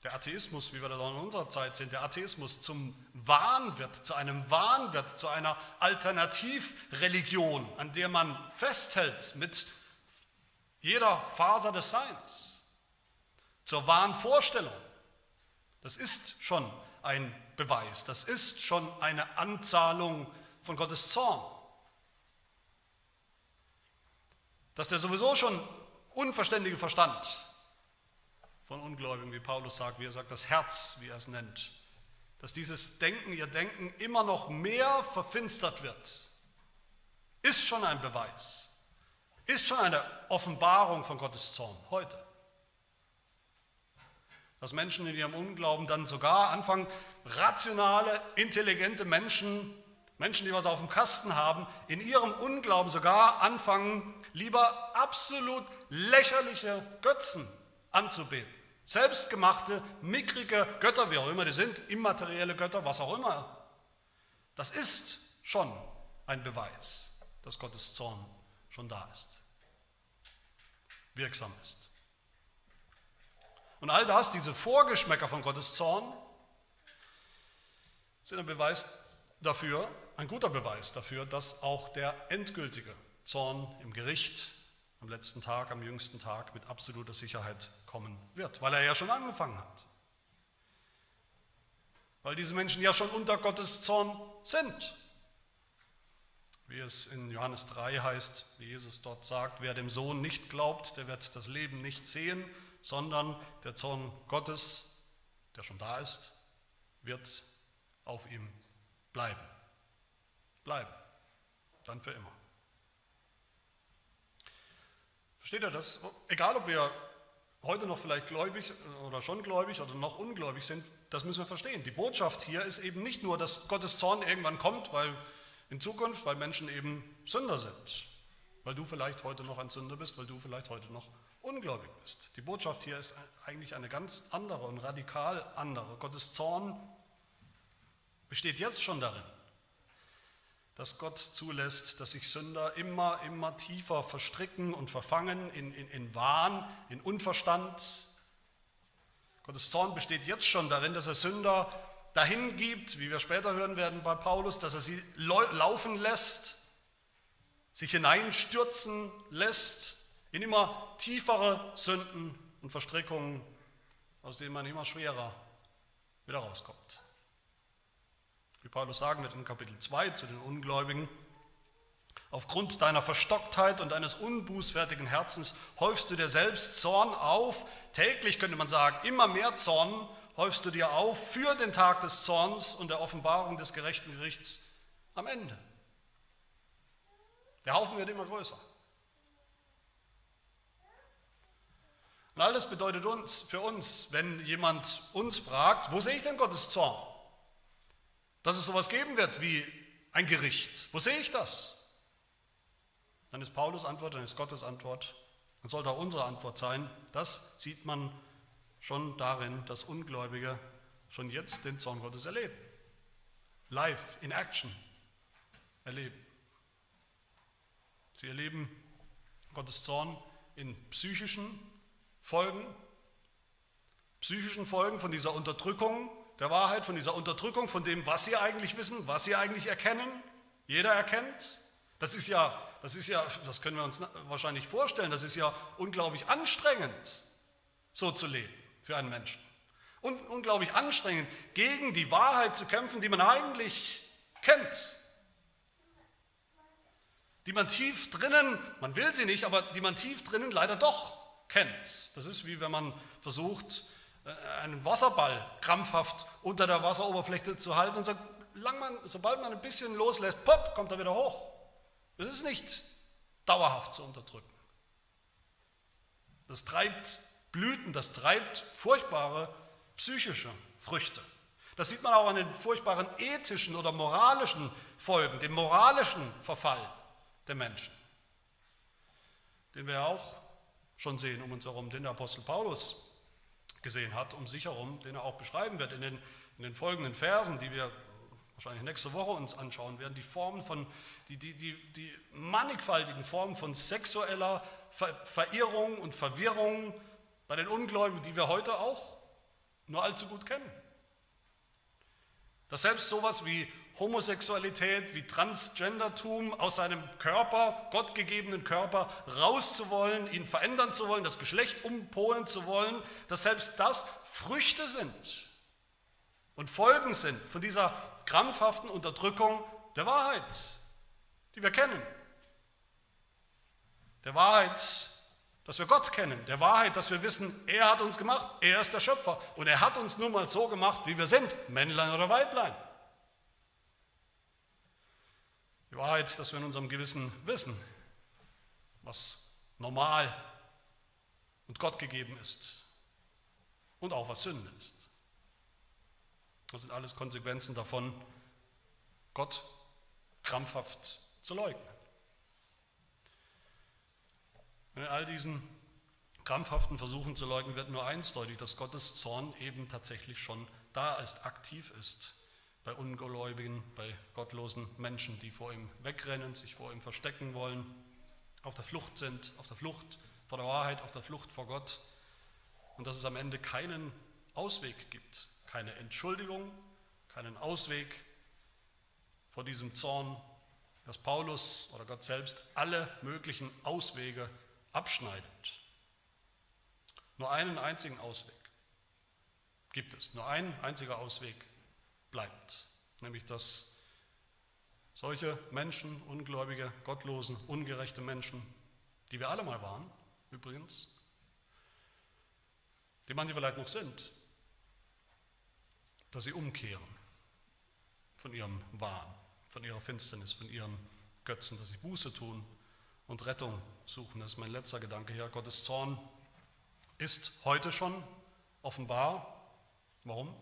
der Atheismus, wie wir auch in unserer Zeit sehen, der Atheismus zum Wahn wird, zu einem Wahn wird, zu einer Alternativreligion, an der man festhält mit jeder Faser des Seins, zur Wahnvorstellung. Das ist schon ein Beweis, das ist schon eine Anzahlung von Gottes Zorn. Dass der sowieso schon unverständige Verstand von Ungläubigen, wie Paulus sagt, wie er sagt, das Herz, wie er es nennt, dass dieses Denken, ihr Denken immer noch mehr verfinstert wird, ist schon ein Beweis, ist schon eine Offenbarung von Gottes Zorn heute. Dass Menschen in ihrem Unglauben dann sogar anfangen, rationale, intelligente Menschen, Menschen, die was auf dem Kasten haben, in ihrem Unglauben sogar anfangen, lieber absolut lächerliche Götzen anzubeten. Selbstgemachte, mickrige Götter, wie auch immer die sind, immaterielle Götter, was auch immer. Das ist schon ein Beweis, dass Gottes Zorn schon da ist, wirksam ist. Und all das, diese Vorgeschmäcker von Gottes Zorn, sind ein Beweis dafür, ein guter Beweis dafür, dass auch der endgültige Zorn im Gericht am letzten Tag, am jüngsten Tag mit absoluter Sicherheit kommen wird, weil er ja schon angefangen hat. Weil diese Menschen ja schon unter Gottes Zorn sind. Wie es in Johannes 3 heißt, wie Jesus dort sagt, wer dem Sohn nicht glaubt, der wird das Leben nicht sehen, sondern der Zorn Gottes, der schon da ist, wird auf ihm bleiben. Bleiben. Dann für immer. Versteht ihr das? Egal, ob wir heute noch vielleicht gläubig oder schon gläubig oder noch ungläubig sind, das müssen wir verstehen. Die Botschaft hier ist eben nicht nur, dass Gottes Zorn irgendwann kommt, weil in Zukunft, weil Menschen eben Sünder sind, weil du vielleicht heute noch ein Sünder bist, weil du vielleicht heute noch ungläubig bist. Die Botschaft hier ist eigentlich eine ganz andere und radikal andere. Gottes Zorn besteht jetzt schon darin, dass Gott zulässt, dass sich Sünder immer, immer tiefer verstricken und verfangen in, in, in Wahn, in Unverstand. Gottes Zorn besteht jetzt schon darin, dass er Sünder dahin gibt, wie wir später hören werden bei Paulus, dass er sie laufen lässt, sich hineinstürzen lässt in immer tiefere Sünden und Verstrickungen, aus denen man immer schwerer wieder rauskommt. Paulus sagen wird in Kapitel 2 zu den Ungläubigen, Aufgrund deiner Verstocktheit und deines unbußfertigen Herzens häufst du dir selbst Zorn auf. Täglich könnte man sagen, immer mehr Zorn häufst du dir auf für den Tag des Zorns und der Offenbarung des gerechten Gerichts am Ende. Der Haufen wird immer größer. Und all das bedeutet uns, für uns, wenn jemand uns fragt, wo sehe ich denn Gottes Zorn? Dass es sowas geben wird wie ein Gericht. Wo sehe ich das? Dann ist Paulus Antwort, dann ist Gottes Antwort, dann sollte auch unsere Antwort sein. Das sieht man schon darin, dass Ungläubige schon jetzt den Zorn Gottes erleben. Live, in Action erleben. Sie erleben Gottes Zorn in psychischen Folgen, psychischen Folgen von dieser Unterdrückung der Wahrheit, von dieser Unterdrückung von dem, was sie eigentlich wissen, was sie eigentlich erkennen. Jeder erkennt. Das ist ja, das ist ja, das können wir uns wahrscheinlich vorstellen, das ist ja unglaublich anstrengend, so zu leben für einen Menschen. Und unglaublich anstrengend, gegen die Wahrheit zu kämpfen, die man eigentlich kennt. Die man tief drinnen, man will sie nicht, aber die man tief drinnen leider doch kennt. Das ist wie wenn man versucht, einen Wasserball krampfhaft unter der Wasseroberfläche zu halten und sagt, man, sobald man ein bisschen loslässt, pop, kommt er wieder hoch. Das ist nicht dauerhaft zu unterdrücken. Das treibt Blüten, das treibt furchtbare psychische Früchte. Das sieht man auch an den furchtbaren ethischen oder moralischen Folgen, dem moralischen Verfall der Menschen, den wir auch schon sehen um uns herum, den der Apostel Paulus gesehen hat, um sich herum, den er auch beschreiben wird in den, in den folgenden Versen, die wir wahrscheinlich nächste Woche uns anschauen werden, die Formen von, die, die, die, die mannigfaltigen Formen von sexueller Ver Verirrung und Verwirrung bei den Ungläubigen, die wir heute auch nur allzu gut kennen. Dass selbst sowas wie Homosexualität, wie Transgendertum aus seinem Körper, gottgegebenen Körper, rauszuwollen, ihn verändern zu wollen, das Geschlecht umpolen zu wollen, dass selbst das Früchte sind und Folgen sind von dieser krampfhaften Unterdrückung der Wahrheit, die wir kennen. Der Wahrheit, dass wir Gott kennen, der Wahrheit, dass wir wissen, er hat uns gemacht, er ist der Schöpfer und er hat uns nun mal so gemacht, wie wir sind, Männlein oder Weiblein. Die Wahrheit, dass wir in unserem Gewissen wissen, was normal und Gott gegeben ist und auch was Sünde ist. Das sind alles Konsequenzen davon, Gott krampfhaft zu leugnen. Und in all diesen krampfhaften Versuchen zu leugnen wird nur eins deutlich, dass Gottes Zorn eben tatsächlich schon da ist, aktiv ist bei Ungläubigen, bei gottlosen Menschen, die vor ihm wegrennen, sich vor ihm verstecken wollen, auf der Flucht sind, auf der Flucht vor der Wahrheit, auf der Flucht vor Gott und dass es am Ende keinen Ausweg gibt, keine Entschuldigung, keinen Ausweg vor diesem Zorn, dass Paulus oder Gott selbst alle möglichen Auswege abschneidet. Nur einen einzigen Ausweg gibt es, nur ein einziger Ausweg bleibt, nämlich dass solche Menschen, ungläubige, gottlosen, ungerechte Menschen, die wir alle mal waren, übrigens, die manche vielleicht noch sind, dass sie umkehren von ihrem Wahn, von ihrer Finsternis, von ihren Götzen, dass sie Buße tun und Rettung suchen. Das ist mein letzter Gedanke hier. Gottes Zorn ist heute schon offenbar. Warum?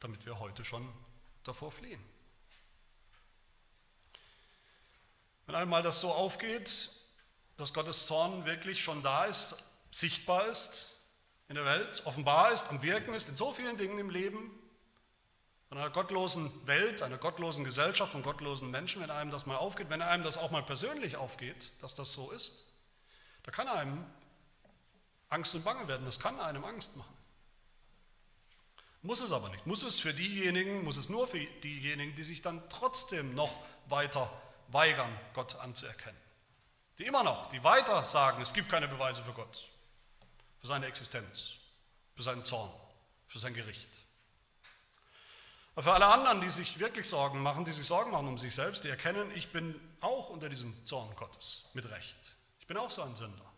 Damit wir heute schon davor fliehen. Wenn einmal das so aufgeht, dass Gottes Zorn wirklich schon da ist, sichtbar ist in der Welt, offenbar ist, am Wirken ist, in so vielen Dingen im Leben, von einer gottlosen Welt, einer gottlosen Gesellschaft, von gottlosen Menschen, wenn einem das mal aufgeht, wenn einem das auch mal persönlich aufgeht, dass das so ist, da kann einem Angst und Bange werden, das kann einem Angst machen. Muss es aber nicht. Muss es für diejenigen, muss es nur für diejenigen, die sich dann trotzdem noch weiter weigern, Gott anzuerkennen. Die immer noch, die weiter sagen, es gibt keine Beweise für Gott, für seine Existenz, für seinen Zorn, für sein Gericht. Aber für alle anderen, die sich wirklich Sorgen machen, die sich Sorgen machen um sich selbst, die erkennen, ich bin auch unter diesem Zorn Gottes, mit Recht. Ich bin auch so ein Sünder.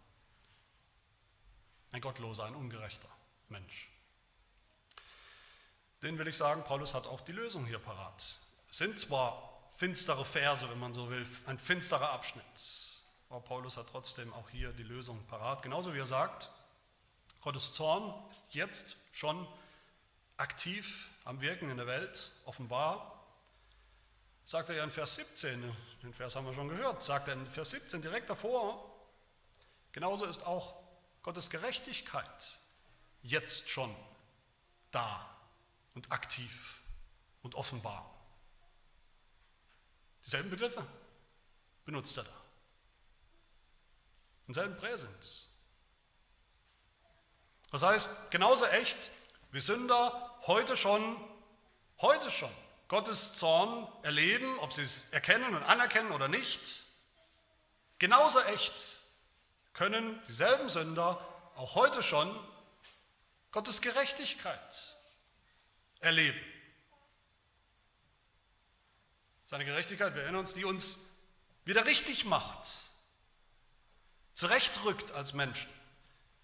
Ein gottloser, ein ungerechter Mensch. Den will ich sagen, Paulus hat auch die Lösung hier parat. Es sind zwar finstere Verse, wenn man so will, ein finsterer Abschnitt, aber Paulus hat trotzdem auch hier die Lösung parat. Genauso wie er sagt, Gottes Zorn ist jetzt schon aktiv am Wirken in der Welt, offenbar. Sagt er ja in Vers 17, den Vers haben wir schon gehört, sagt er in Vers 17 direkt davor, genauso ist auch Gottes Gerechtigkeit jetzt schon da und aktiv und offenbar. Dieselben Begriffe benutzt er da. Denselben Präsens. Das heißt, genauso echt wie Sünder heute schon, heute schon Gottes Zorn erleben, ob sie es erkennen und anerkennen oder nicht, genauso echt können dieselben Sünder auch heute schon Gottes Gerechtigkeit erleben. Seine Gerechtigkeit, wir erinnern uns, die uns wieder richtig macht, zurechtrückt als Menschen,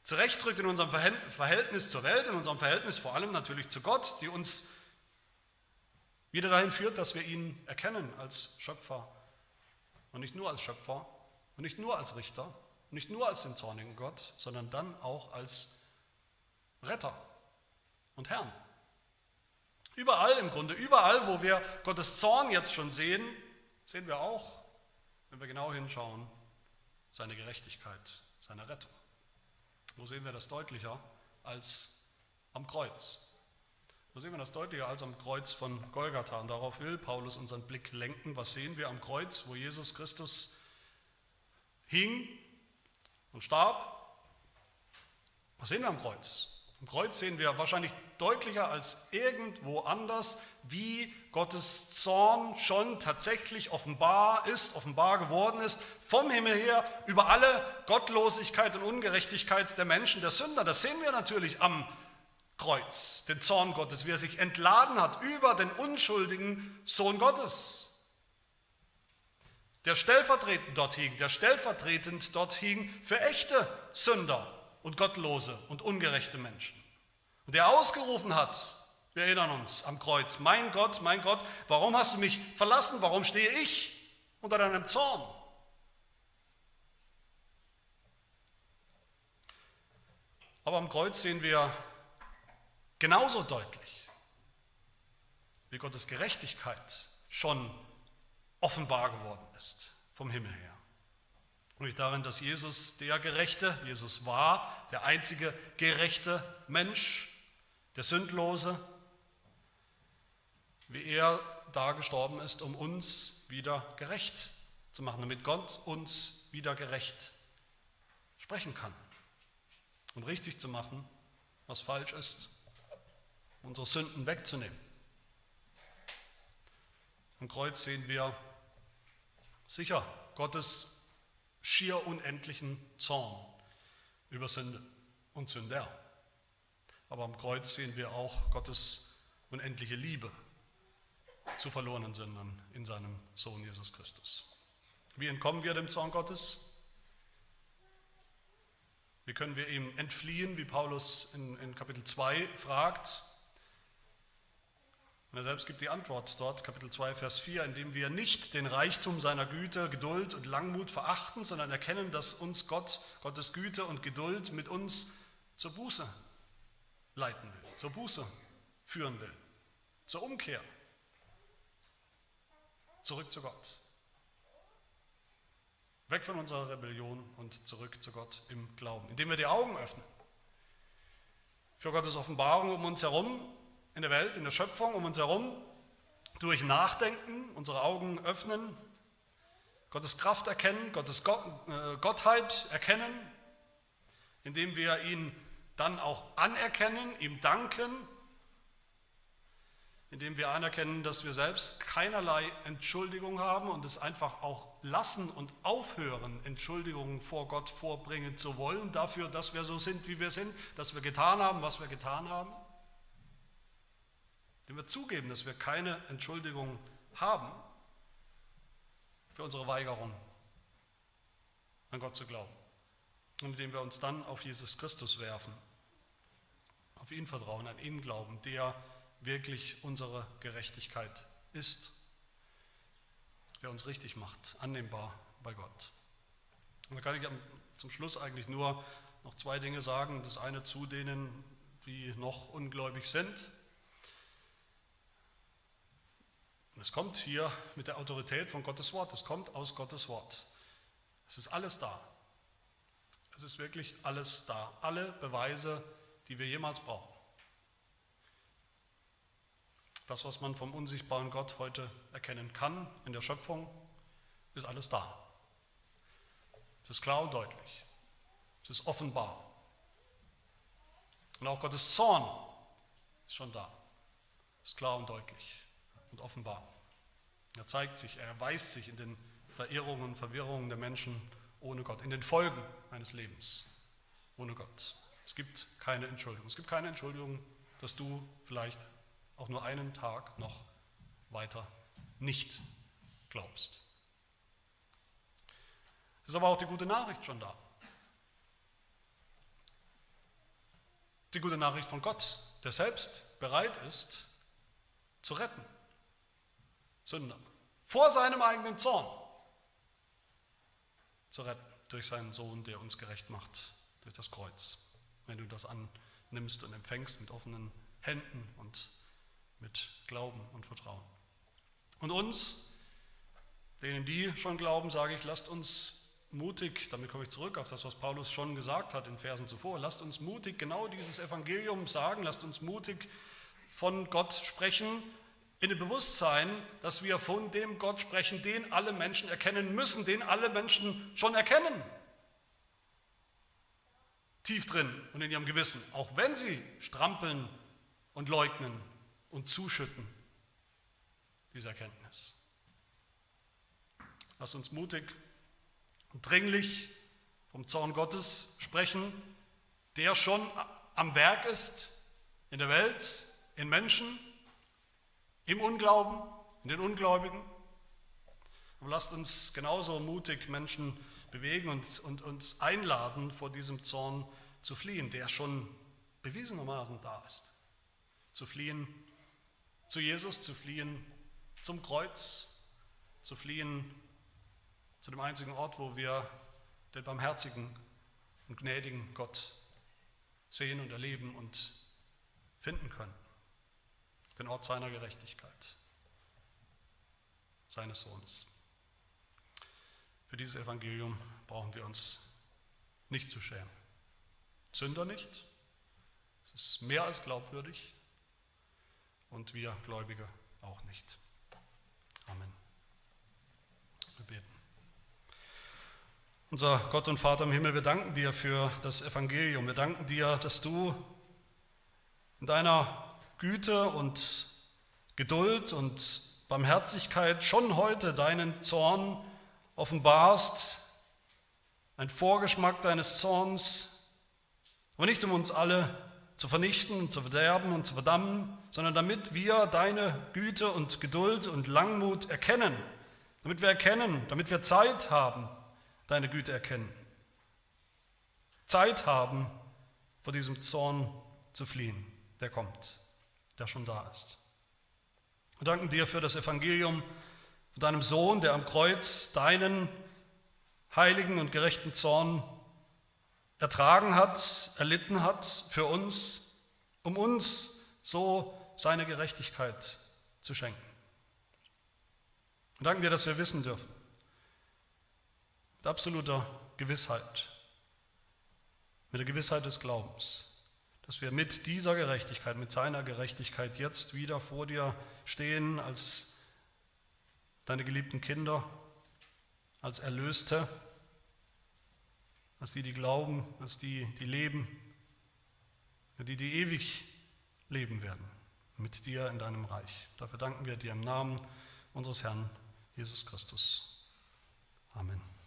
zurechtrückt in unserem Verhältnis zur Welt, in unserem Verhältnis vor allem natürlich zu Gott, die uns wieder dahin führt, dass wir ihn erkennen als Schöpfer und nicht nur als Schöpfer und nicht nur als Richter und nicht nur als den zornigen Gott, sondern dann auch als Retter und Herrn. Überall im Grunde, überall, wo wir Gottes Zorn jetzt schon sehen, sehen wir auch, wenn wir genau hinschauen, seine Gerechtigkeit, seine Rettung. Wo sehen wir das deutlicher als am Kreuz? Wo sehen wir das deutlicher als am Kreuz von Golgatha? Und darauf will Paulus unseren Blick lenken. Was sehen wir am Kreuz, wo Jesus Christus hing und starb? Was sehen wir am Kreuz? Am Kreuz sehen wir wahrscheinlich deutlicher als irgendwo anders, wie Gottes Zorn schon tatsächlich offenbar ist, offenbar geworden ist, vom Himmel her über alle Gottlosigkeit und Ungerechtigkeit der Menschen, der Sünder. Das sehen wir natürlich am Kreuz, den Zorn Gottes, wie er sich entladen hat über den unschuldigen Sohn Gottes, der stellvertretend dort hing, der stellvertretend dort hing für echte Sünder und gottlose und ungerechte Menschen. Und der ausgerufen hat, wir erinnern uns am Kreuz, mein Gott, mein Gott, warum hast du mich verlassen? Warum stehe ich unter deinem Zorn? Aber am Kreuz sehen wir genauso deutlich, wie Gottes Gerechtigkeit schon offenbar geworden ist vom Himmel her. Nämlich darin, dass Jesus der Gerechte, Jesus war der einzige gerechte Mensch, der Sündlose, wie er da gestorben ist, um uns wieder gerecht zu machen, damit Gott uns wieder gerecht sprechen kann und richtig zu machen, was falsch ist, unsere Sünden wegzunehmen. Am Kreuz sehen wir sicher Gottes schier unendlichen Zorn über Sünde und Sünder. Aber am Kreuz sehen wir auch Gottes unendliche Liebe zu verlorenen Sündern in seinem Sohn Jesus Christus. Wie entkommen wir dem Zorn Gottes? Wie können wir ihm entfliehen, wie Paulus in, in Kapitel 2 fragt? Und er selbst gibt die Antwort dort, Kapitel 2, Vers 4, indem wir nicht den Reichtum seiner Güte, Geduld und Langmut verachten, sondern erkennen, dass uns Gott, Gottes Güte und Geduld mit uns zur Buße leiten will, zur Buße führen will, zur Umkehr, zurück zu Gott. Weg von unserer Rebellion und zurück zu Gott im Glauben, indem wir die Augen öffnen für Gottes Offenbarung um uns herum in der Welt, in der Schöpfung um uns herum, durch Nachdenken unsere Augen öffnen, Gottes Kraft erkennen, Gottes äh, Gottheit erkennen, indem wir ihn dann auch anerkennen, ihm danken, indem wir anerkennen, dass wir selbst keinerlei Entschuldigung haben und es einfach auch lassen und aufhören, Entschuldigungen vor Gott vorbringen zu wollen dafür, dass wir so sind, wie wir sind, dass wir getan haben, was wir getan haben. Indem wir zugeben, dass wir keine Entschuldigung haben für unsere Weigerung, an Gott zu glauben. Und indem wir uns dann auf Jesus Christus werfen, auf ihn vertrauen, an ihn glauben, der wirklich unsere Gerechtigkeit ist, der uns richtig macht, annehmbar bei Gott. Und da kann ich zum Schluss eigentlich nur noch zwei Dinge sagen. Das eine zu denen, die noch ungläubig sind. Und es kommt hier mit der Autorität von Gottes Wort. Es kommt aus Gottes Wort. Es ist alles da. Es ist wirklich alles da. Alle Beweise, die wir jemals brauchen. Das, was man vom unsichtbaren Gott heute erkennen kann in der Schöpfung, ist alles da. Es ist klar und deutlich. Es ist offenbar. Und auch Gottes Zorn ist schon da. Es ist klar und deutlich und offenbar. Er zeigt sich, er erweist sich in den Verirrungen Verwirrungen der Menschen ohne Gott, in den Folgen eines Lebens ohne Gott. Es gibt keine Entschuldigung. Es gibt keine Entschuldigung, dass du vielleicht auch nur einen Tag noch weiter nicht glaubst. Es ist aber auch die gute Nachricht schon da. Die gute Nachricht von Gott, der selbst bereit ist zu retten. Sünder. Vor seinem eigenen Zorn zu retten durch seinen Sohn, der uns gerecht macht, durch das Kreuz. Wenn du das annimmst und empfängst mit offenen Händen und mit Glauben und Vertrauen. Und uns, denen die schon glauben, sage ich, lasst uns mutig, damit komme ich zurück auf das, was Paulus schon gesagt hat in Versen zuvor, lasst uns mutig genau dieses Evangelium sagen, lasst uns mutig von Gott sprechen, in dem Bewusstsein, dass wir von dem Gott sprechen, den alle Menschen erkennen müssen, den alle Menschen schon erkennen. Tief drin und in ihrem Gewissen, auch wenn sie strampeln und leugnen und zuschütten, diese Erkenntnis. Lasst uns mutig und dringlich vom Zorn Gottes sprechen, der schon am Werk ist in der Welt, in Menschen, im Unglauben, in den Ungläubigen. Aber lasst uns genauso mutig Menschen bewegen und, und, und einladen, vor diesem Zorn zu fliehen, der schon bewiesenermaßen da ist. Zu fliehen zu Jesus, zu fliehen zum Kreuz, zu fliehen zu dem einzigen Ort, wo wir den barmherzigen und gnädigen Gott sehen und erleben und finden können. Den Ort seiner Gerechtigkeit, seines Sohnes. Für dieses Evangelium brauchen wir uns nicht zu schämen. Sünder nicht. Es ist mehr als glaubwürdig. Und wir Gläubige auch nicht. Amen. Wir beten. Unser Gott und Vater im Himmel, wir danken dir für das Evangelium. Wir danken dir, dass du in deiner Güte und Geduld und Barmherzigkeit schon heute deinen Zorn offenbarst, ein Vorgeschmack deines Zorns, aber nicht um uns alle zu vernichten und zu verderben und zu verdammen, sondern damit wir deine Güte und Geduld und Langmut erkennen, damit wir erkennen, damit wir Zeit haben, deine Güte erkennen. Zeit haben, vor diesem Zorn zu fliehen, der kommt, der schon da ist. Wir danken dir für das Evangelium von deinem Sohn, der am Kreuz deinen heiligen und gerechten Zorn ertragen hat, erlitten hat für uns, um uns so seine Gerechtigkeit zu schenken. Wir danken dir, dass wir wissen dürfen, mit absoluter Gewissheit, mit der Gewissheit des Glaubens, dass wir mit dieser Gerechtigkeit, mit seiner Gerechtigkeit jetzt wieder vor dir stehen als deine geliebten Kinder, als Erlöste, als die, die glauben, als die, die leben, die, die ewig leben werden mit dir in deinem Reich. Dafür danken wir dir im Namen unseres Herrn Jesus Christus. Amen.